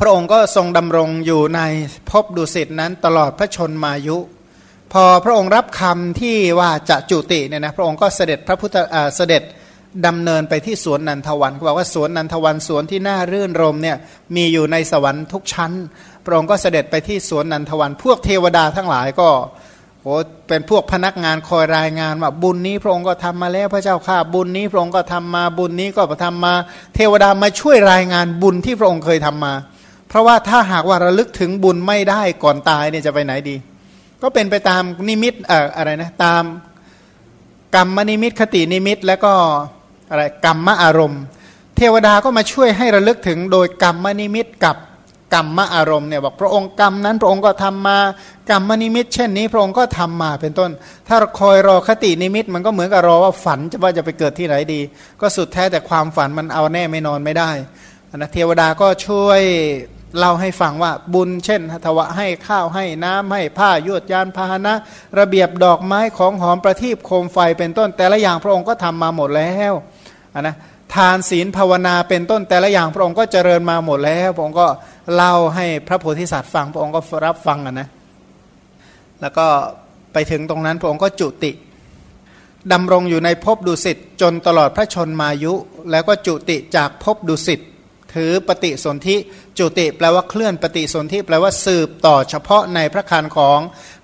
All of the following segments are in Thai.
พระองค์ก็ทรงดำรงอยู่ในภพดุสิตนั้นตลอดพระชนมายุ พอพระองค์รับคำที่ว่าจะจุติเนี่ยนะพระองค์ก็เสด็จพระพุทธเสด็จดำเนินไปที่สวนนันทวันเขาบอกว่าสวนนันทวันสวนที่น่ารื่นรมเนี่ยมีอยู่ในสวรรค์ทุกชั้น พระองค์ก็เสด็จไปที่สวนนันทวัน พวกเทวดาทั้งหลายก็โอ้เป็นพวกพนักงานคอยรายงานว่าบุญนี้พระองค์ก็ทำมาแล้วพระเจ้าข้าบุญนี้พระองค์ก็ทำมาบุญนี้ก็ทำมา เทวดามาช่วยรายงานบุญที่พระองค์เคยทำมา เพราะว่าถ้าหากว่าระลึกถึงบุญไม่ได้ก่อนตายเนี่ยจะไปไหนดี ก็เป็นไปตามนิมิตเอ่ออะไรนะตามกรรมนิมิตคตินิมิตแล้วก็อะไรกรรมอารมณ์ เทวดาก็มาช่วยให้ระลึกถึงโดยกรรมนิมิตกับกรรมอารมณ์เนี่ยบอกพระองค์กรรมนั้นพระองค์ก็ทำมากรรมนิมิต เช่นนี้พระองค์ก็ทำมาเป็นต้น ถ้าคอยรอคตินิมิต มันก็เหมือนกับรอว่าฝันจะว่าจะไปเกิดที่ไหนดี ก็สุดแท้แต่ความฝันมันเอาแน่ไม่นอนไม่ได้นะเทวดาก็ช่วย เล่าให้ฟังว่าบุญเช่นถวะให้ข้าวให้น้ำให้ผ้ายวดยานพาหนะ ระเบียบดอกไม้ของหอมประทีปโคมไฟเป็นต้น แต่ละอย่างพระองค์ก็ทำมาหมดแล้วนะทานศีลภาวนาเป็นต้นแต่ละอย่างพระองค์ก็เจริญมาหมดแล้ว พระองค์ก็เล่าให้พระโพธิสัตว์ฟังพระองค์ก็รับฟังนะแล้วก็ไปถึงตรงนั้นพระองค์ก็จุติดำรงอยู่ในภพดุสิตจนตลอดพระชนมายุ แล้วก็จุติจากภพดุสิต ถือปฏิสนธิจุติแปลว่าเคลื่อนปฏิสนธิแปลว่าสืบต่อเฉพาะในพระคันของ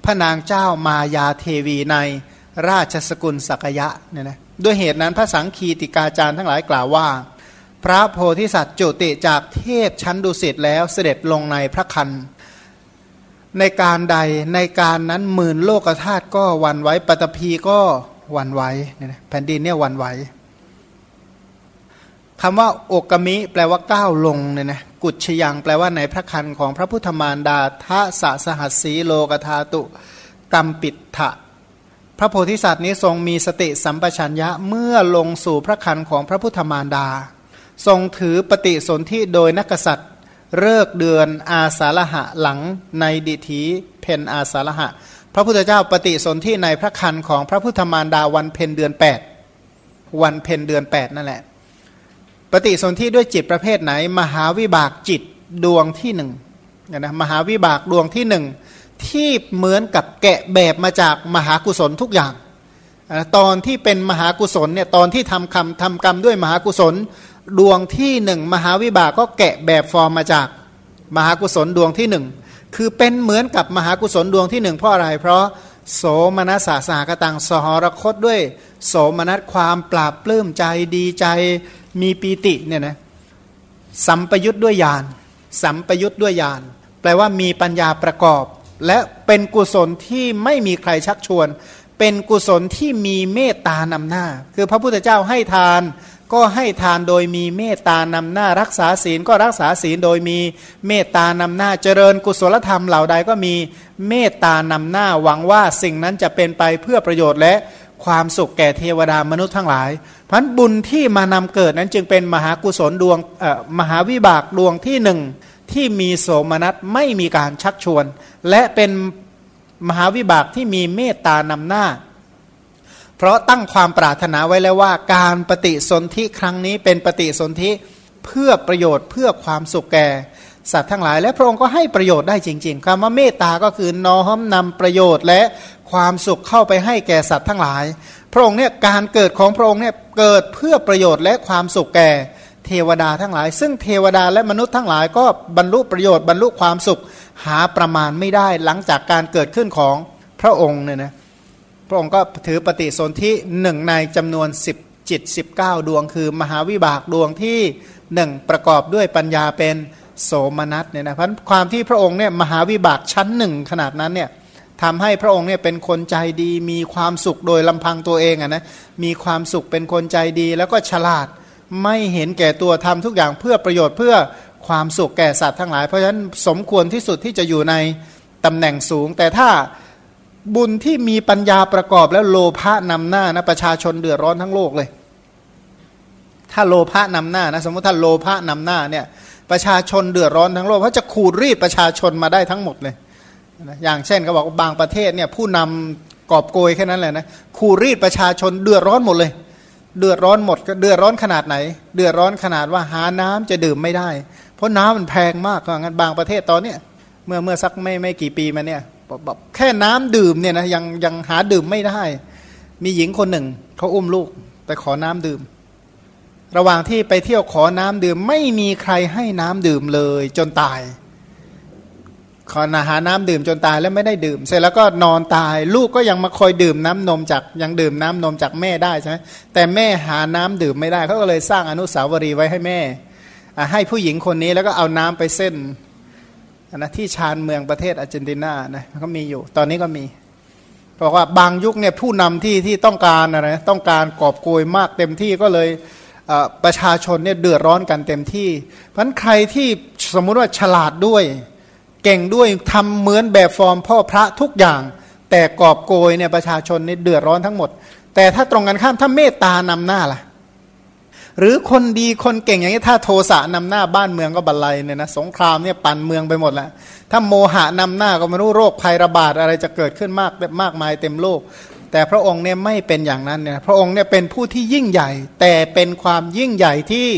พระนางเจ้ามายาเทวีในราชสกุลสักยะเนี่ยนะด้วยเหตุนั้นพระสังคีติกาจารย์ทั้งหลายกล่าวว่า พระโพธิสัตว์จุติจากเทพชั้นดุสิตแล้วเสด็จลงในพระคันในการใดในการนั้นหมื่นโลกธาตุก็วันไว้ปตพีก็วันไว้เนี่ยแผ่นดินเนี่ยวันไว้ คำว่าอกกมิ แปลว่าก้าวลงเนี่ยนะกุชยังแปลว่าในพระคันของพระพุทธมารดาทะสะสหัสสีโลกธาตุกัมปิถะพระโพธิสัตว์นี้ทรงมีสติสัมปชัญญะเมื่อลงสู่พระคันของพระพุทธมารดา ทรงถือปฏิสนธิโดยนักษัตริย์เลิกเดือนอาสาฬหะหลังในดิถีเพนอาสาฬหะ พระพุทธเจ้าปฏิสนธิในพระคันของพระพุทธมารดาวันเพ็ญเดือน 8 วันเพ็ญเดือน 8 นั่นแหละ ปฏิสนธิด้วยจิตประเภทไหน มหาวิบากจิตดวงที่หนึ่งนะมหาวิบากดวงที่หนึ่งที่เหมือนกับแกะแบบมาจากมหากุศลทุกอย่าง ตอนที่เป็นมหากุศลเนี่ยตอนที่ทำคำทำกรรมด้วยมหากุศล ดวงที่หนึ่งมหาวิบากก็แกะแบบฟอร์มมาจากมหากุศลดวงที่หนึ่งคือเป็นเหมือนกับมหากุศลดวงที่หนึ่งเพราะอะไร เพราะโสมนัสสาสากตังสหรคตด้วย โสมนัสความปราบปลื้มใจดีใจ มีปีติเนี่ยนะสัมปยุทธ์ด้วยญาณสัมปยุทธ์ด้วยญาณแปลว่ามีปัญญาประกอบ และเป็นกุศลที่ไม่มีใครชักชวน เป็นกุศลที่มีเมตตานำหน้า คือพระพุทธเจ้าให้ทานก็ให้ทานโดยมีเมตตานำหน้า รักษาศีลก็รักษาศีลโดยมีเมตตานำหน้าเจริญกุศลธรรมเหล่าใดก็มีเมตตานำหน้าหวังว่าสิ่งนั้นจะเป็นไปเพื่อประโยชน์และ ความสุขแก่เทวดามนุษย์ทั้งหลายพันบุญที่มานำเกิดนั้นจึงเป็นมหากุศลดวงมหาวิบากดวงที่หนึ่งที่มีโสมนัสไม่มีการชักชวน และเป็นมหาวิบากที่มีเมตตานำหน้า เพราะตั้งความปรารถนาไว้แล้วว่า การปฏิสนธิครั้งนี้เป็นปฏิสนธิเพื่อประโยชน์เพื่อความสุขแก่ สัตว์ทั้งหลาย และพระองค์ก็ให้ประโยชน์ได้จริง ๆคำว่าเมตตาก็คือน้อมนำประโยชน์และ ความสุขเข้าไปให้แก่สัตว์ทั้งหลาย พระองค์เนี่ยการเกิดของพระองค์เนี่ยเกิดเพื่อประโยชน์และความสุขแก่เทวดาทั้งหลาย ซึ่งเทวดาและมนุษย์ทั้งหลายก็บรรลุประโยชน์บรรลุความสุขหาประมาณไม่ได้หลังจากการเกิดขึ้นของพระองค์เนี่ยนะพระองค์ก็ถือปฏิสนธิหนึ่งในจำนวน 10 จิต 19 ดวง คือมหาวิบากดวงที่หนึ่งประกอบด้วยปัญญาเป็นโสมนัสเนี่ยนะเพราะความที่พระองค์เนี่ยมหาวิบากชั้นหนึ่งขนาดนั้นเนี่ย ทำให้พระองค์เนี่ยเป็นคนใจดี มีความสุขโดยลำพังตัวเองอะนะมีความสุขเป็นคนใจดี แล้วก็ฉลาดไม่เห็นแก่ตัวทำทุกอย่างเพื่อประโยชน์เพื่อความสุขแก่สัตว์ทั้งหลาย เพราะฉะนั้นสมควรที่สุดที่จะอยู่ในตำแหน่งสูง แต่ถ้าบุญที่มีปัญญาประกอบแล้วโลภะนำหน้านะประชาชนเดือดร้อนทั้งโลกเลย ถ้าโลภะนำหน้านะสมมติถ้าโลภะนำหน้าเนี่ยประชาชนเดือดร้อนทั้งโลกเพราะจะขูดรีดประชาชนมาได้ทั้งหมดเลย อย่างเช่นเขาบอกบางประเทศเนี่ยผู้นำกอบโกยแค่นั้นแหละนะขูรีดประชาชนเดือดร้อนหมดเลย เดือดร้อนหมดก็เดือดร้อนขนาดไหน เดือดร้อนขนาดว่าหาน้ำจะดื่มไม่ได้ เพราะน้ำมันแพงมากก็งั้นบางประเทศตอนเนี้ยเมื่อเมื่อสักไม่ไม่กี่ปีมาเนี่ยแบบแค่น้ำดื่มเนี่ยนะยังยังหาดื่มไม่ได้ มีหญิงคนหนึ่งเขาอุ้มลูกไปขอน้ำดื่ม ระหว่างที่ไปเที่ยวขอน้ำดื่มไม่มีใครให้น้ำดื่มเลยจนตาย ขอหาน้ำดื่มจนตายแล้วไม่ได้ดื่ม เสร็จแล้วก็นอนตาย ลูกก็ยังมาคอยดื่มน้ำนมจากยังดื่มน้ำนมจากแม่ได้ใช่ไหมแต่แม่หาน้ำดื่มไม่ได้เขาก็เลยสร้างอนุสาวรีย์ไว้ให้แม่ให้ผู้หญิงคนนี้แล้วก็เอาน้ำไปเส้นนะที่ชานเมืองประเทศอาร์เจนตินานะก็มีอยู่ ตอนนี้ก็มีบอกว่าบางยุคเนี่ยผู้นำที่ที่ต้องการอะไรต้องการกอบโกยมากเต็มที่ก็เลยประชาชนเนี่ยเดือดร้อนกันเต็มที่ เพราะใครที่สมมุติว่าฉลาดด้วย เก่งด้วยทำเหมือนแบบฟอร์มพ่อพระทุกอย่าง แต่กอบโกยเนี่ยประชาชนเนี่ยเดือดร้อนทั้งหมด แต่ถ้าตรงกันข้ามถ้าเมตตานำหน้าล่ะ หรือคนดีคนเก่งอย่างนี้ถ้าโทสะนำหน้าบ้านเมืองก็บันไลเนี่ยนะสงครามเนี่ยปั่นเมืองไปหมดแล้วถ้าโมหะนำหน้าก็ไม่รู้โรคภัยระบาดอะไรจะเกิดขึ้นมากมากมายเต็มโลก แต่พระองค์เนี่ยไม่เป็นอย่างนั้นเนี่ยพระองค์เนี่ยเป็นผู้ที่ยิ่งใหญ่ แต่เป็นความยิ่งใหญ่ที่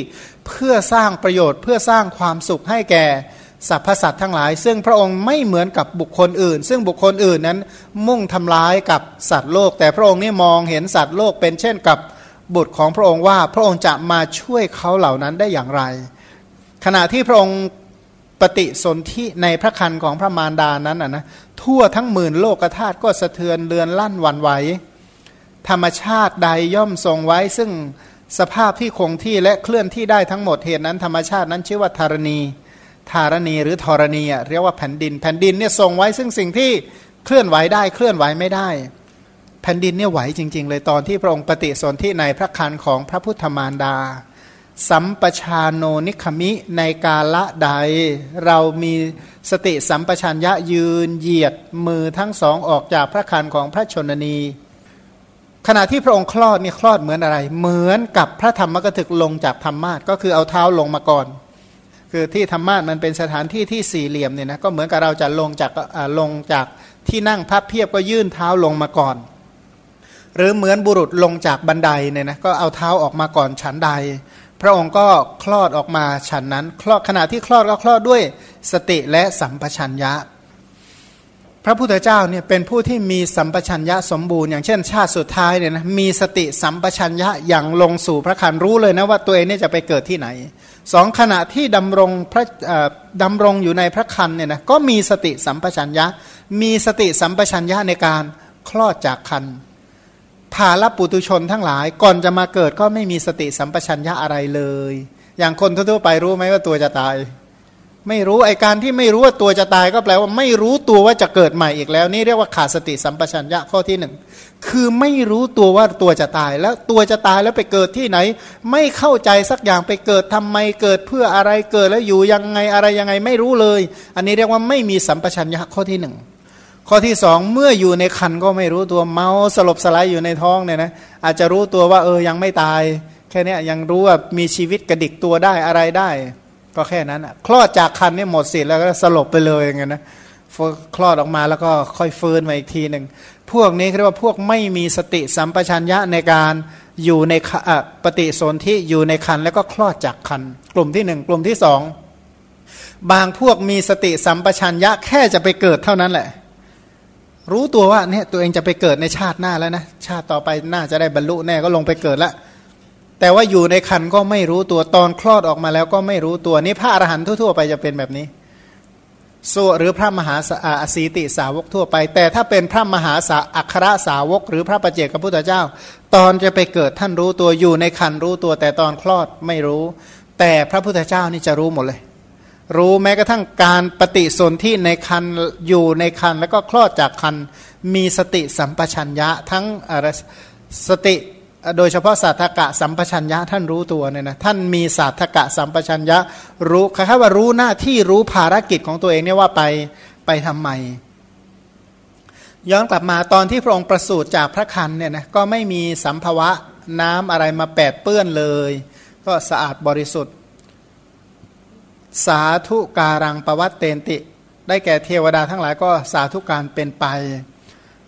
เพื่อสร้างประโยชน์เพื่อสร้างความสุขให้แก่ สรรพสัตว์ทั้งหลาย ซึ่งพระองค์ไม่เหมือนกับบุคคลอื่น ซึ่งบุคคลอื่นนั้นมุ่งทำร้ายกับสัตว์โลก แต่พระองค์นี่มองเห็นสัตว์โลกเป็นเช่นกับบุตรของพระองค์ว่าพระองค์จะมาช่วยเขาเหล่านั้นได้อย่างไร ขณะที่พระองค์ปฏิสนธิในพระคันของพระมารดานั้นนะ ทั่วทั้งหมื่นโลกธาตุก็สะเทือนเลือนลั่นวันไหว ธรรมชาติใดย่อมทรงไว้ ซึ่งสภาพที่คงที่และเคลื่อนที่ได้ทั้งหมดเหตุนั้น ธรรมชาตินั้นชื่อว่าธารณี ธารณีหรือธรณีเรียกว่าแผ่นดิน แผ่นดินเนี่ยทรงไว้ซึ่งสิ่งที่เคลื่อนไหวได้เคลื่อนไหวไม่ได้ แผ่นดินเนี่ยไหวจริง ๆ เลยตอนที่พระองค์ปฏิสนธิในพระคันของพระพุทธมารดา สัมปชาโนนิคมิในกาละใด เรามีสติสัมปชัญญะยืนเหยียดมือทั้งสองออกจากพระคันของพระชนนี ขณะที่พระองค์คลอดนี่คลอดเหมือนอะไร เหมือนกับพระธรรมกถึกลงจากธรรมาทก็คือเอาเท้าลงมาก่อน คือที่ธรรมะมันเป็นสถานที่ที่สี่เหลี่ยมเนี่ยนะก็เหมือนกับเราจะลงจากลงจากที่นั่งพับเพียบก็ยื่นเท้าลงมาก่อน หรือเหมือนบุรุษลงจากบันไดเนี่ยนะก็เอาเท้าออกมาก่อนฉันใด พระองค์ก็คลอดออกมาฉันนั้นคลอดขณะที่คลอดก็คลอดด้วยสติและสัมปชัญญะ พระพุทธเจ้าเนี่ยเป็นผู้ที่มีสัมปชัญญะสมบูรณ์อย่างเช่น ชาติสุดท้ายเนี่ยนะมีสติสัมปชัญญะอย่างลงสู่พระคันรู้เลยนะว่าตัวเองเนี่ยจะไปเกิดที่ไหน สองขณะที่ดำรงพระดำรงอยู่ในพระคันเนี่ยนะก็มีสติสัมปชัญญะ มีสติสัมปชัญญะในการคลอดจากคันภาลปุตุชนทั้งหลายก่อนจะมาเกิดก็ไม่มีสติสัมปชัญญะอะไรเลย อย่างคนทั่วไปรู้ไหมว่าตัวจะตาย ไม่รู้ไอการที่ไม่รู้ว่าตัวจะตายก็แปลว่าไม่รู้ตัวว่าจะเกิดใหม่อีกแล้ว นี่เรียกว่าขาดสติสัมปชัญญะข้อที่หนึ่งคือไม่รู้ตัวว่าตัวจะตายแล้วตัวจะตายแล้วไปเกิดที่ไหน ไม่เข้าใจสักอย่างไปเกิดทำไมเกิดเพื่ออะไรเกิดแล้วอยู่ยังไงอะไรยังไงไม่รู้เลย อันนี้เรียกว่าไม่มีสัมปชัญญะข้อที่หนึ่งข้อที่สองเมื่ออยู่ในคันก็ไม่รู้ตัวเมาสลบสลายอยู่ในท้องเนี่ยนะอาจจะรู้ตัวว่าเออยังไม่ตาย แค่นี้ยังรู้ว่ามีชีวิตกระดิกตัวได้อะไรได้ ก็แค่นั้นอะ คลอดจากคันนี่หมดสิทธิ์แล้วก็สลบไปเลยอย่างเงี้ยนะคลอดออกมาแล้วก็ค่อยฟื้นมาอีกทีหนึ่ง พวกนี้เรียกว่าพวกไม่มีสติสัมปชัญญะในการอยู่ในปฏิสนธิอยู่ในคันแล้วก็คลอดจากคันกลุ่มที่หนึ่งกลุ่มที่สองบางพวกมีสติสัมปชัญญะแค่จะไปเกิดเท่านั้นแหละ รู้ตัวว่าเนี่ยตัวเองจะไปเกิดในชาติหน้าแล้วนะชาติต่อไปน่าจะได้บรรลุแน่ก็ลงไปเกิดแล้ว แต่ว่าอยู่ในคันก็ไม่รู้ตัวตอนคลอดออกมาแล้วก็ไม่รู้ตัวนี่พระอรหันต์ทั่วๆไปจะเป็นแบบนี้ส่วหรือพระมหาอาสีติสาวกทั่วไป แต่ถ้าเป็นพระมหาสาอัครสาวก หรือพระประเจกพระพุทธเจ้า ตอนจะไปเกิดท่านรู้ตัวอยู่ในคันรู้ตัว แต่ตอนคลอดไม่รู้ แต่พระพุทธเจ้านี่จะรู้หมดเลย รู้แม้กระทั่งการปฏิสนธิในคันอยู่ในคันแล้วก็คลอดจากคันมีสติสัมปชัญญะทั้งสติ โดยเฉพาะศาสตกะสัมปชัญญะท่านรู้ตัวเนี่ยนะท่านมีศาสตกะสัมปชัญญะรู้คล้ายๆว่ารู้หน้าที่รู้ภารกิจของตัวเองเนี่ยว่าไปไปทำไม ย้อนกลับมาตอนที่พระองค์ประสูติจากพระคันเนี่ยนะก็ไม่มีสัมภวะน้ำอะไรมาแปดเปื้อนเลย ก็สะอาดบริสุทธิ์ สาธุการังประวัตเตนติ ได้แก่เทวดาทั้งหลายก็สาธุการเป็นไป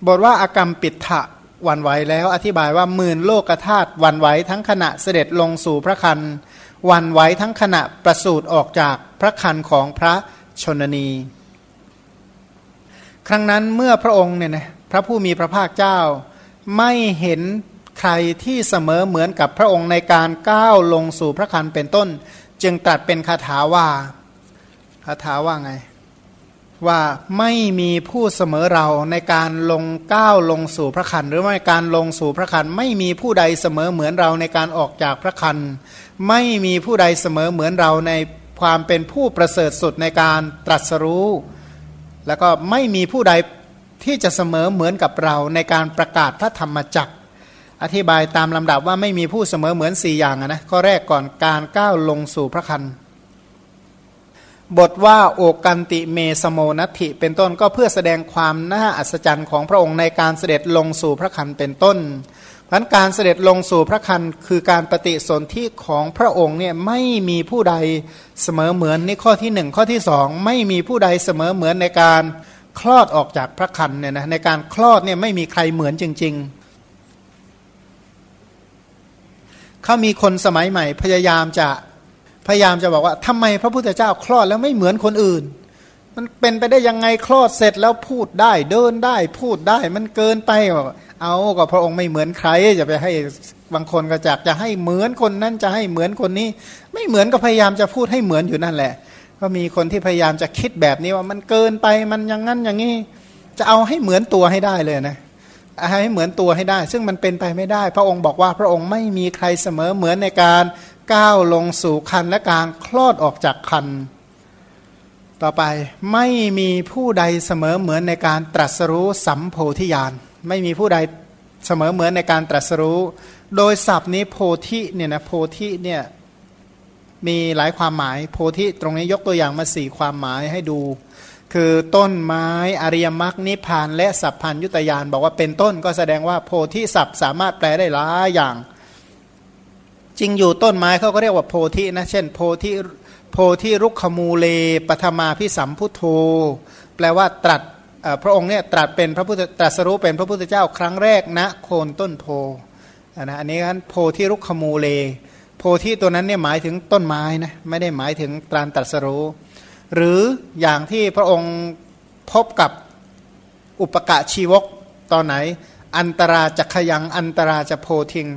บทว่าอากรรมปิดถะ วันไหวแล้วอธิบายว่าหมื่นโลกธาตุวันไหวทั้งขณะเสด็จลงสู่พระคันวันไหวทั้งขณะประสูติออกจากพระคันของพระชนนี ครั้งนั้นเมื่อพระองค์เนี่ยนะพระผู้มีพระภาคเจ้า ไม่เห็นใครที่เสมอเหมือนกับพระองค์ในการก้าวลงสู่พระคันเป็นต้น จึงตรัสเป็นคาถาว่าคาถาว่าไง ว่าไม่มีผู้เสมอเราในการลงก้าวลงสู่พระคันหรือไม่การลงสู่พระคันไม่มีผู้ใดเสมอเหมือนเราในการออกจากพระคันไม่มีผู้ใดเสมอเหมือนเราในความเป็นผู้ประเสริฐสุดในการตรัสรู้ แล้วก็ไม่มีผู้ใดที่จะเสมอเหมือนกับเราในการประกาศพระธรรมจักร อธิบายตามลำดับว่าไม่มีผู้เสมอเหมือนสี่อย่างนะข้อแรกก่อนการก้าวลงสู่พระคัน บทว่าโอกันติเมสโมนัติเป็นต้นก็เพื่อแสดงความน่าอัศจรรย์ของพระองค์ในการเสด็จลงสู่พระคันเป็นต้นพันการเสด็จลงสู่พระคันคือการปฏิสนธิของพระองค์เนี่ยไม่มีผู้ใดเสมอเหมือนในข้อที่หนึ่งข้อที่สองไม่มีผู้ใดเสมอเหมือนในการคลอดออกจากพระคันเนี่ยนะในการคลอดเนี่ยไม่มีใครเหมือนจริง ๆเขามีคนสมัยใหม่พยายามจะ พยายามจะบอกว่าทำไมพระพุทธเจ้าคลอดแล้วไม่เหมือนคนอื่น มันเป็นไปได้ยังไงคลอดเสร็จแล้วพูดได้เดินได้พูดได้มันเกินไปเอาก็พระองค์ไม่เหมือนใครจะไปให้บางคนก็จากจะให้เหมือนคนนั้นจะให้เหมือนคนนี้ ไม่เหมือนก็พยายามจะพูดให้เหมือนอยู่นั่นแหละ ก็มีคนที่พยายามจะคิดแบบนี้ว่ามันเกินไปมันอย่างนั้นอย่างนี้จะเอาให้เหมือนตัวให้ได้เลยนะให้เหมือนตัวให้ได้ ซึ่งมันเป็นไปไม่ได้ พระองค์บอกว่าพระองค์ไม่มีใครเสมอเหมือนในการ ก้าวลงสู่คันและการคลอดออกจากคัน ต่อไปไม่มีผู้ใดเสมอเหมือนในการตรัสรู้สัมโพธิญาณไม่มีผู้ใดเสมอเหมือนในการตรัสรู้ โดยศัพท์นี้โพธิเนี่ยนะโพธิเนี่ยมีหลายความหมายโพธิตรงนี้ยกตัวอย่างมาสี่ความหมายให้ดู คือต้นไม้อริยมรรคนิพพานและสัพพัญยุตยานบอกว่าเป็นต้นก็แสดงว่าโพธิศัพท์สามารถแปลได้หลายอย่าง จริงอยู่ต้นไม้เขาก็เรียกว่าโพธินะ เช่น โพธิโพธิรุกขมูเลปธมาพิสัมพุทโธแปลว่าตรัสพระองค์เนี่ยตรัสเป็นพระพุทธตรัสรู้เป็นพระพุทธเจ้าครั้งแรกณนะโคนต้นโพนะอันนี้กันโพธิรุกขมูเล โพธิตัวนั้นเนี่ยหมายถึงต้นไม้นะไม่ได้หมายถึงตรานตรัสรู้ หรืออย่างที่พระองค์พบกับอุปกะชีวกตอนไหน อันตราจักยังอันตราจะโพทิง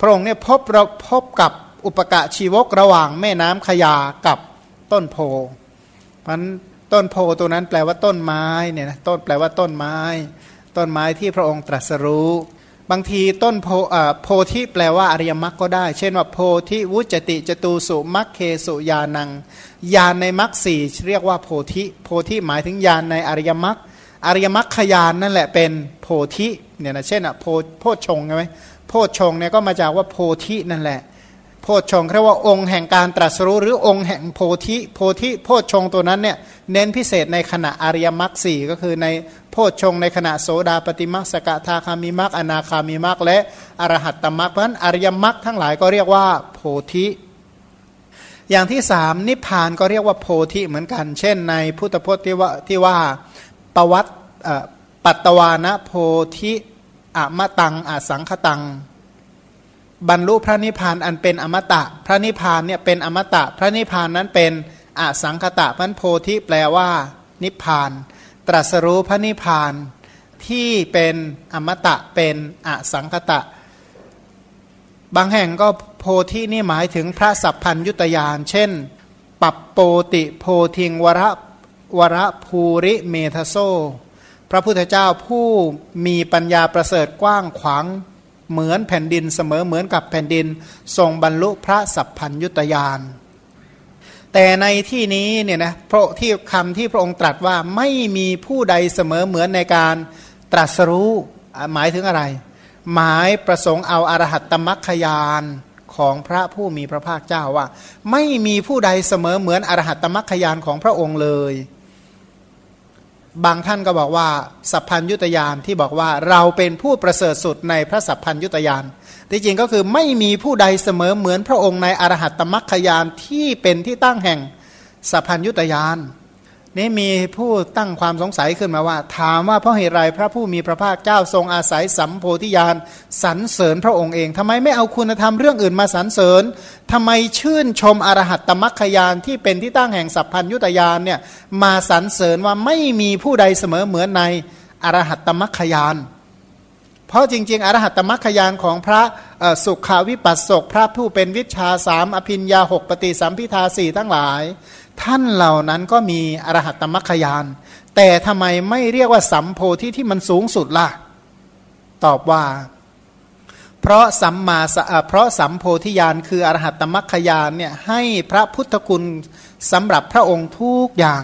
พระองค์เนี่ยพบเราพบกับอุปกะชีวกระหว่างแม่น้ำขยากับต้นโพมันต้นโพตัวนั้นแปลว่าต้นไม้เนี่ยนะต้นแปลว่าต้นไม้ ต้นไม้ที่พระองค์ตรัสรู้ บางทีต้นโพโพธิแปลว่าอริยมรรคก็ได้ เช่นว่าโพธิวุจติจตูสุมัคเคสุยานังยานในมรรคสี่เรียกว่าโพธิโพธิหมายถึงยานในอริยมรรค อริยมรรคยานนั่นแหละเป็นโพธิเนี่ยนะเช่นอะโพโพชงใช่ไหมโพชงเนี่ยก็มาจากว่าโพธินั่นแหละ โพชงเรียกว่าองค์แห่งการตรัสรู้หรือองค์แห่งโพธิโพธิโพชงตัวนั้นเนี่ยเน้นพิเศษในขณะอริยมรรคสี่ก็คือในโพชงในขณะโสดาปฏิมรรคสกทาคามิมรรคอนาคามิมรรคและอรหัตตมรรคเพราะฉะนั้นอริยมรรคทั้งหลายก็เรียกว่าโพธิอย่างที่สามนิพพานก็เรียกว่าโพธิเหมือนกัน เช่นในพุทธพจน์ที่ว่าที่ว่า ปวัตปัตตวานะโพธิอมะตังอสังคตัง บรรลุพระนิพพานอันเป็นอมตะ พระนิพพานเนี่ยเป็นอมตะ พระนิพพานนั้นเป็นอสังคตะพันโพธิแปลว่า นิพพาน ตรัสรู้พระนิพพานที่เป็นอมตะเป็นอสังคตะ บางแห่งก็โพธินี่หมายถึงพระสัพพัญยุตยาน เช่น ปัปโปติโพธิงวระ วรภูริเมทโซ พระพุทธเจ้าผู้มีปัญญาประเสริฐกว้างขวางเหมือนแผ่นดินเสมอเหมือนกับแผ่นดิน ทรงบรรลุพระสัพพัญยุตยาน แต่ในที่นี้เนี่ยนะเพราะที่คำที่พระองค์ตรัสว่าไม่มีผู้ใดเสมอเหมือนในการตรัสรู้หมายถึงอะไร หมายประสงค์เอาอารหัตตมัคคยานของพระผู้มีพระภาคเจ้าว่า ไม่มีผู้ใดเสมอเหมือนอรหัตตมัคคยานของพระองค์เลย บางท่านก็บอกว่า สัพพัญยุตยานที่บอกว่าเราเป็นผู้ประเสริฐสุดในพระสัพพัญยุตยานที่จริงก็คือไม่มีผู้ใดเสมอเหมือนพระองค์ในอรหัตตมัคคยานที่เป็นที่ตั้งแห่งสัพพัญยุตยาน นี่มีผู้ตั้งความสงสัยขึ้นมาว่า ถามว่าเพราะเหตุไรพระผู้มีพระภาคเจ้าทรงอาศัยสัมโพธิญาณสรรเสริญพระองค์เองทำไมไม่เอาคุณธรรมเรื่องอื่นมาสรรเสริญทำไมชื่นชมอรหัตตมัคคยานที่เป็นที่ตั้งแห่งสัพพัญยุตยานเนี่ยมาสรรเสริญว่าไม่มีผู้ใดเสมอเหมือนในอรหัตตมัคคยานเพราะจริง ๆ อรหัตตมัคคยานของพระสุขาวิปัสสกพระผู้เป็นวิชาสามอภินยาหกปฏิสัมพิทาสี่ทั้งหลาย ท่านเหล่านั้นก็มีอรหัตตมัคคยาน แต่ทำไมไม่เรียกว่าสัมโพธิที่มันสูงสุดล่ะ ตอบว่า เพราะสัมมาเพราะสัมโพธิญาณคืออรหัตตมัคคยานเนี่ยให้พระพุทธคุณสำหรับพระองค์ทุกอย่าง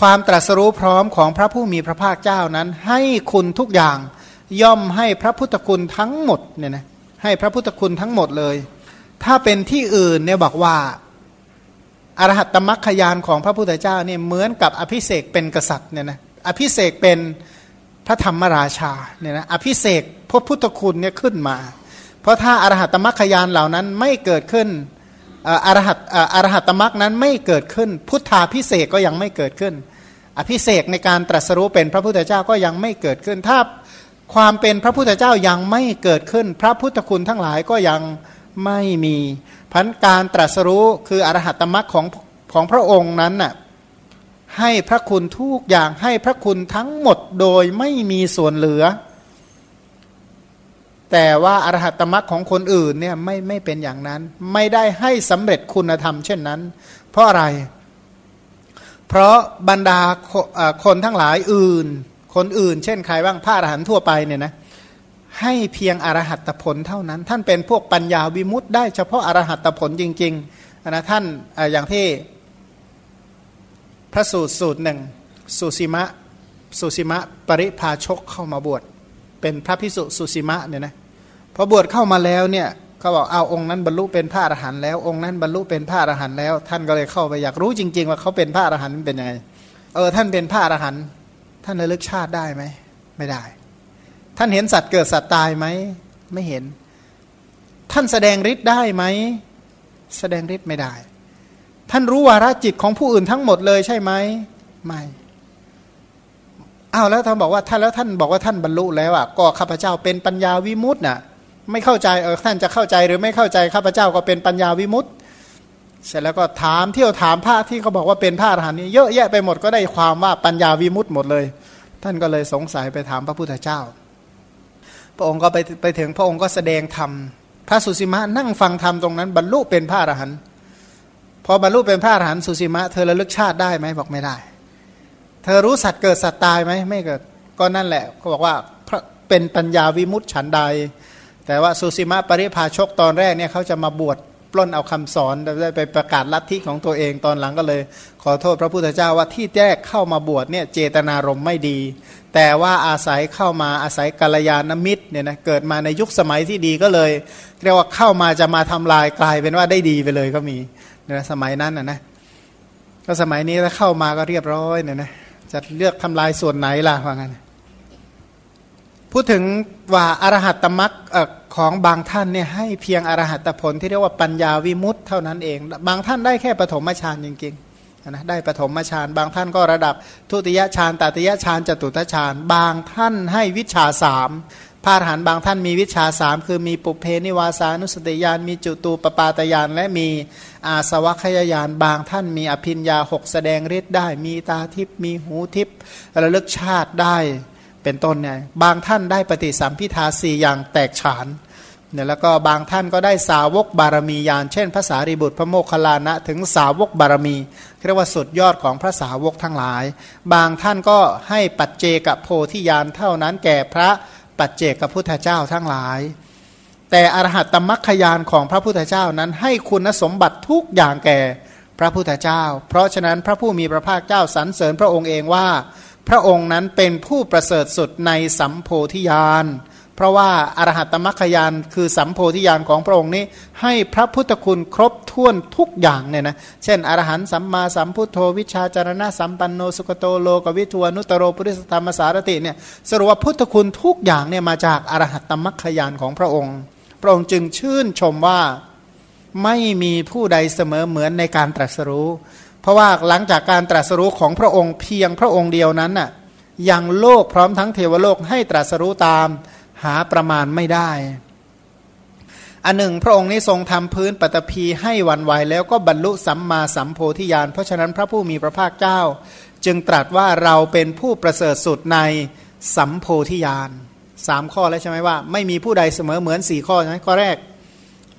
ความตรัสรู้พร้อมของพระผู้มีพระภาคเจ้านั้น ให้คุณทุกอย่าง ย่อมให้พระพุทธคุณทั้งหมดเนี่ยนะให้พระพุทธคุณทั้งหมดเลย ถ้าเป็นที่อื่นเนี่ยบอกว่า อรหัตตมัคคยานของพระพุทธเจ้าเนี่ยเหมือนกับอภิเศกเป็นกษัตริย์เนี่ยนะอภิเศกเป็นพระธรรมราชาเนี่ยนะอภิเศกพระพุทธคุณเนี่ยขึ้นมา เพราะถ้าอรหัตตมัคคยานเหล่านั้นไม่เกิดขึ้นอรหัตอรหัตตมัคนั้นไม่เกิดขึ้น พุทธาพิเศษก็ยังไม่เกิดขึ้น อภิเศกในการตรัสรู้เป็นพระพุทธเจ้าก็ยังไม่เกิดขึ้น ถ้าความเป็นพระพุทธเจ้ายังไม่เกิดขึ้น พระพุทธคุณทั้งหลายก็ยังไม่มี พันการตรัสรู้คืออรหัตมรรคของของพระองค์นั้นน่ะให้พระคุณทุกอย่างให้พระคุณทั้งหมดโดยไม่มีส่วนเหลือ แต่ว่าอรหัตมรรคของคนอื่นเนี่ยไม่ไม่เป็นอย่างนั้น ไม่ได้ให้สำเร็จคุณธรรมเช่นนั้น เพราะอะไร เพราะบรรดาคนทั้งหลายอื่น คนอื่น เช่นใครบ้างพระอรหันต์ทั่วไปเนี่ยนะ ให้เพียงอรหัตผลเท่านั้น ท่านเป็นพวกปัญญาวิมุตต์ได้เฉพาะอรหัตผลจริงๆนะท่านอย่างที่พระสูตรสูตรหนึ่งสุสีมะสุสีมะปริพาชกเข้ามาบวชเป็นพระพิสุสุสีมะเนี่ยนะพอบวชเข้ามาแล้วเนี่ยเขาบอกเอาองค์นั้นบรรลุเป็นพระอรหันต์แล้วองค์นั้นบรรลุเป็นพระอรหันต์แล้ว ท่านก็เลยเข้าไปอยากรู้จริง ๆ ว่าเขาเป็นพระอรหันต์เป็นยังไงเออท่านเป็นพระอรหันต์ท่านระลึกชาติได้ไหมไม่ได้ ท่านเห็นสัตว์เกิดสัตว์ตายไหม ไม่เห็น ท่านแสดงฤทธิ์ได้ไหม แสดงฤทธิ์ไม่ได้ ท่านรู้วาระจิตของผู้อื่นทั้งหมดเลยใช่ไหม ไม่อ้าวแล้วท่านบอกว่าท่านแล้วท่านบอกว่าท่านบรรลุแล้วอะก็ข้าพเจ้าเป็นปัญญาวิมุตต์น่ะ ไม่เข้าใจเออท่านจะเข้าใจหรือไม่เข้าใจข้าพเจ้าก็เป็นปัญญาวิมุตต์เสร็จแล้วก็ถามเที่ยวถามพระที่เขาบอกว่าเป็นพระอรหันต์นี่เยอะแยะไปหมดก็ได้ความว่าปัญญาวิมุตต์หมดเลย ท่านก็เลยสงสัยไปถามพระพุทธเจ้า พระองค์ก็ไปไปถึงพระองค์ก็แสดงธรรมพระสุสีมะนั่งฟังธรรมตรงนั้น บรรลุเป็นพระอรหันต์พอบรรลุเป็นพระอรหันต์สุสีมะเธอระลึกชาติได้ไหมบอกไม่ได้ เธอรู้สัตว์เกิดสัตว์ตายไหมไม่เกิดก็นั่นแหละเขาบอกว่าเป็นปัญญาวิมุตต์ฉันใด แต่ว่าสุสีมะปริพาชกตอนแรกเนี่ยเขาจะมาบวช ปล้นเอาคำสอนได้ไปประกาศลัทธิของตัวเองตอนหลังก็เลย ขอโทษพระพุทธเจ้าว่าที่แรกเข้ามาบวชเนี่ยเจตนารมณ์ไม่ดี แต่ว่าอาศัยเข้ามาอาศัยกัลยาณมิตรเนี่ยนะเกิดมาในยุคสมัยที่ดีก็เลย เรียกว่าเข้ามาจะมาทำลายกลายเป็นว่าได้ดีไปเลยก็มีนะสมัยนั้นนะนะก็สมัยนี้ถ้าเข้ามาก็เรียบร้อยเนี่ยนะจะเลือกทำลายส่วนไหนล่ะว่างั้น พูดถึงว่าอรหัตตมรักของบางท่านเนี่ยให้เพียงอรหัตผลที่เรียกว่าปัญญาวิมุตต์เท่านั้นเอง บางท่านได้แค่ปฐมฌานจริงๆนะได้ปฐมฌานบางท่านก็ระดับทุติยฌานตติยฌานจตุตฌานบางท่านให้วิชาสามพาหันบางท่านมีวิชาสามคือมีปุเพนิวาสานุสติยานมีจุตูปปาตยานและมีอาสวัคยายานบางท่านมีอภินยาหกแสดงฤทธิ์ได้ มีตาทิพมีหูทิพระลึกชาติได้ เป็นต้นเนี่ยบางท่านได้ปฏิสัมพิทาสี่อย่างแตกฉานเนี่ยแล้วก็บางท่านก็ได้สาวกบารมียานเช่นภาษาริบุตรพระโมคคัลลานะถึงสาวกบารมีเรียกว่าสุดยอดของพระสาวกทั้งหลาย บางท่านก็ให้ปัจเจกโพธิยานเท่านั้นแก่พระปัจเจกพุทธเจ้าทั้งหลาย แต่อรหัตตมัคคยานของพระพุทธเจ้านั้นให้คุณสมบัติทุกอย่างแก่พระพุทธเจ้า เพราะฉะนั้นพระผู้มีพระภาคเจ้าสรรเสริญพระองค์เองว่า พระองค์นั้นเป็นผู้ประเสริฐสุดในสัมโพธิญาณ เพราะว่าอรหัตมัคคยานคือสัมโพธิญาณของพระองค์นี้ ให้พระพุทธคุณครบถ้วนทุกอย่างเนี่ยนะเช่น อรหันสัมมาสัมพุทโธวิชาจารณะสัมปันโนสุกโตโลกวิทวนุตโรปุริสธรรมสารติเนี่ยสรุปว่าพุทธคุณทุกอย่างเนี่ยมาจากอรหัตมัคคยานของพระองค์ พระองค์จึงชื่นชมว่าไม่มีผู้ใดเสมอเหมือนในการตรัสรู้ เพราะว่าหลังจากการตรัสรู้ของพระองค์เพียงพระองค์เดียวนั้นน่ะยังโลกพร้อมทั้งเทวโลกให้ตรัสรู้ตามหาประมาณไม่ได้ อันหนึ่ง พระองค์นี้ทรงทำพื้นปฐพีให้วันไหวแล้วก็บรรลุสัมมาสัมโพธิญาณเพราะฉะนั้นพระผู้มีพระภาคเจ้า จึงตรัสว่าเราเป็นผู้ประเสริฐสุดในสัมโพธิญาณสามข้อแล้วใช่ไหมว่า ไม่มีผู้ใดเสมอเหมือนสี่ข้อใช่ไหมข้อแรก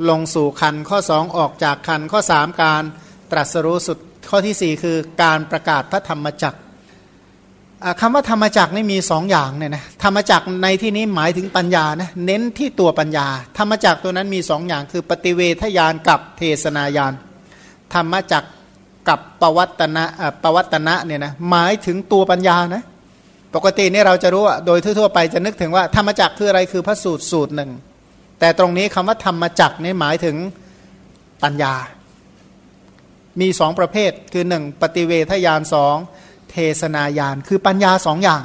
ลงสู่คันข้อสองออกจากคันข้อสามการตรัสรู้สุด ข้อที่สี่คือการประกาศพระธรรมจักรคำว่าธรรมจักนี่มีสองอย่างเนี่ยนะธรรมจักในที่นี้หมายถึงปัญญานะเน้นที่ตัวปัญญา ธรรมจักตัวนั้นมีสองอย่างคือปฏิเวทยานกับเทศนายาน ธรรมจักกับปวัตนะปวัตนะเนี่ยนะหมายถึงตัวปัญญานะปกตินี่เราจะรู้ว่าโดยทั่ว ๆ ไปจะนึกถึงว่าธรรมจักคืออะไรคือพระสูตรสูตรหนึ่ง แต่ตรงนี้คำว่าธรรมจักนี่หมายถึงปัญญา มีสองประเภทคือหนึ่งปฏิเวทยานสองเทศนายานคือปัญญาสองอย่าง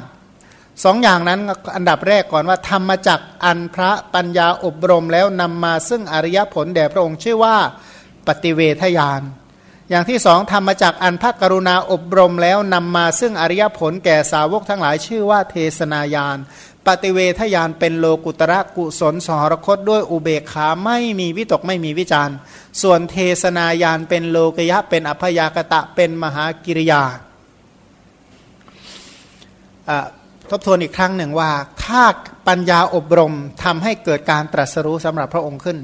สองอย่างนั้นอันดับแรกก่อนว่าธรรมจักอันพระปัญญาอบรมแล้วนำมาซึ่งอริยผลแด่พระองค์ชื่อว่าปฏิเวทยานอย่างที่สองธรรมจักอันพระกรุณาอบรมแล้วนำมาซึ่งอริยผลแก่สาวกทั้งหลายชื่อว่าเทศนายาน ปฏิเวทยานเป็นโลกุตระกุศลสหรคตด้วยอุเบกขาไม่มีวิตกไม่มีวิจารณ์ส่วนเทศนายานเป็นโลกยะเป็นอัพยากตะเป็นมหากิริยาทบทวนอีกครั้งหนึ่งว่า ถ้าปัญญาอบรมทำให้เกิดการตรัสรู้สำหรับพระองค์ขึ้น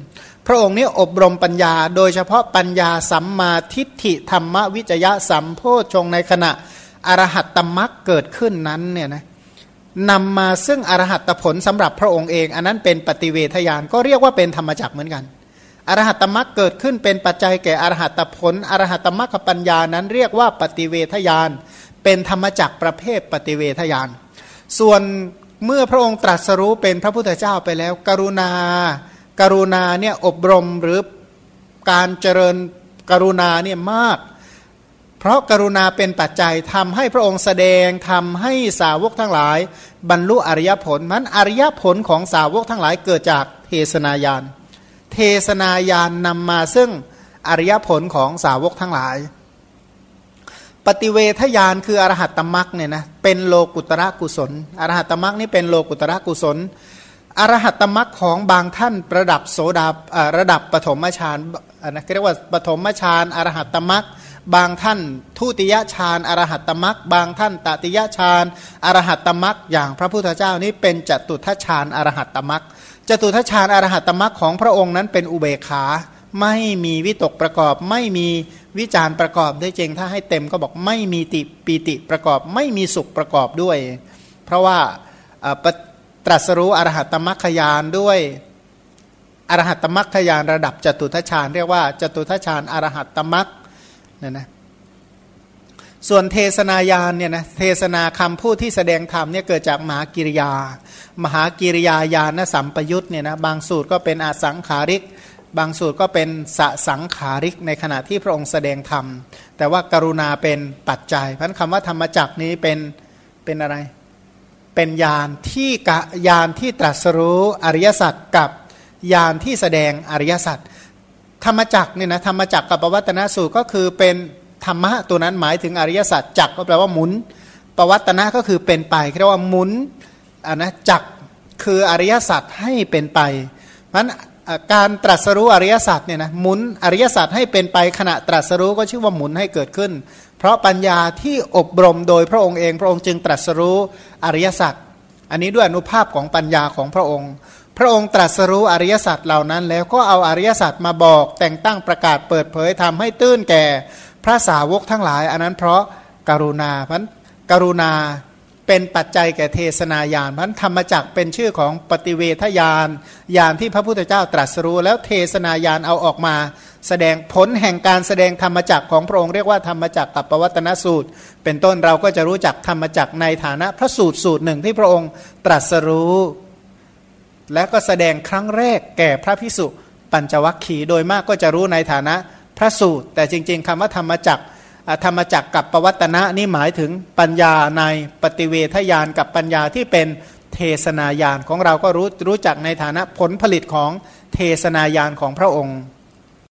พระองค์นี้อบรมปัญญา โดยเฉพาะปัญญาสัมมาทิฏฐิธรรมวิจยะสัมโพชงในขณะอรหัตตมรักเกิดขึ้นนั้นเนี่ยนะ นำมาซึ่งอรหัตผลสำหรับพระองค์เอง อันนั้นเป็นปฏิเวทยานก็เรียกว่าเป็นธรรมจักเหมือนกัน อรหัตมรักเกิดขึ้นเป็นปัจจัยแก่อรหัตผล อรหัตมรักปัญญานั้นเรียกว่าปฏิเวทยาน เป็นธรรมจักประเภทปฏิเวทยาน ส่วนเมื่อพระองค์ตรัสรู้เป็นพระพุทธเจ้าไปแล้ว กรุณา กรุณาเนี่ยอบรมหรือการเจริญกรุณาเนี่ยมาก เพราะกรุณาเป็นปัจจัยทำให้พระองค์แสดงทำให้สาวกทั้งหลาย บรรลุอริยผลมันอริยผลของสาวกทั้งหลายเกิดจากเทศนายาน เทศนายานนำมาซึ่งอริยผลของสาวกทั้งหลาย ปฏิเวทยานคืออรหัตตมรักเนี่ยนะเป็นโลกุตระกุศลอรหัตตมรักนี่เป็นโลกุตระกุศลอรหัตตมรักของบางท่านระดับโสดาระดับปฐมฌานนะเรียกว่าปฐมฌานอรหัตตมรัก บางท่านทุติยฌานอรหัตตมักบางท่านตติยฌานอรหัตตมักอย่างพระพุทธเจ้านี้เป็นจตุทัชฌานอรหัตตมักจตุทัชฌานอรหัตตมักของพระองค์นั้นเป็นอุเบกขา ไม่มีวิตกประกอบ ไม่มีวิจารประกอบได้จริงถ้าให้เต็มก็บอกไม่มีติปีติประกอบ ไม่มีสุขประกอบด้วย เพราะว่าตรัสรู้อรหัตตมัคคยานด้วยอรหัตตมัคคยานระดับจตุทัชฌานเรียกว่าจตุทัชฌานอรหัตตมัค เนี่ยนะส่วนเทศนายานเนี่ยนะเทศนาคำพูดที่แสดงธรรมเนี่ยเกิดจากมหากิริยา มหากิริยาญาณสัมปยุตเนี่ยนะบางสูตรก็เป็นอสังขาริก บางสูตรก็เป็นสสังขาริกในขณะที่พระองค์แสดงธรรม แต่ว่ากรุณาเป็นปัจจัยพันคำว่าธรรมจักนี้เป็นเป็นอะไร เป็นยานที่กะยานที่ตรัสรู้อริยสัจกับยานที่แสดงอริยสัจ ธรรมจักเนี่ยนะธรรมจักกับปวัตนสูตรก็คือเป็นธรรมะตัวนั้นหมายถึงอริยสัจจักก็แปลว่าหมุนปวัตนะก็คือเป็นไปเรียกว่าหมุนอ่านะจักคืออริยสัจให้เป็นไปมันการตรัสรู้อริยสัจเนี่ยนะหมุนอริยสัจให้เป็นไปขณะตรัสรู้ก็ชื่อว่าหมุนให้เกิดขึ้น เพราะปัญญาที่อบรมโดยพระองค์เอง พระองค์จึงตรัสรู้อริยสัจอันนี้ด้วยอนุภาพของปัญญาของพระองค์ พระองค์ตรัสรู้อริยสัจเหล่านั้น แล้วก็เอาอริยสัจมาบอก แต่งตั้งประกาศเปิดเผยทำให้ตื้นแก่พระสาวกทั้งหลาย อันนั้นเพราะกรุณาพันกรุณาเป็นปัจจัยแก่เทศนายานพันธรรมจักเป็นชื่อของปฏิเวทยานยานที่พระพุทธเจ้าตรัสรู้ แล้วเทศนายานเอาออกมา แสดงผลแห่งการแสดงธรรมจักของพระองค์เรียกว่าธรรมจักกับปวัตนสูตร เป็นต้นเราก็จะรู้จักธรรมจักในฐานะพระสูตรสูตรหนึ่งที่พระองค์ตรัสรู้ และก็แสดงครั้งแรกแก่พระพิสุปัญจวัคคีโดยมากก็จะรู้ในฐานะพระสูตร แต่จริง ๆคำว่าธรรมจักธรรมจักกับปวัตนะนี่หมายถึงปัญญาในปฏิเวทยานกับปัญญาที่เป็นเทศนายานของเราก็รู้รู้จักในฐานะผลผลิตของเทศนายานของพระองค์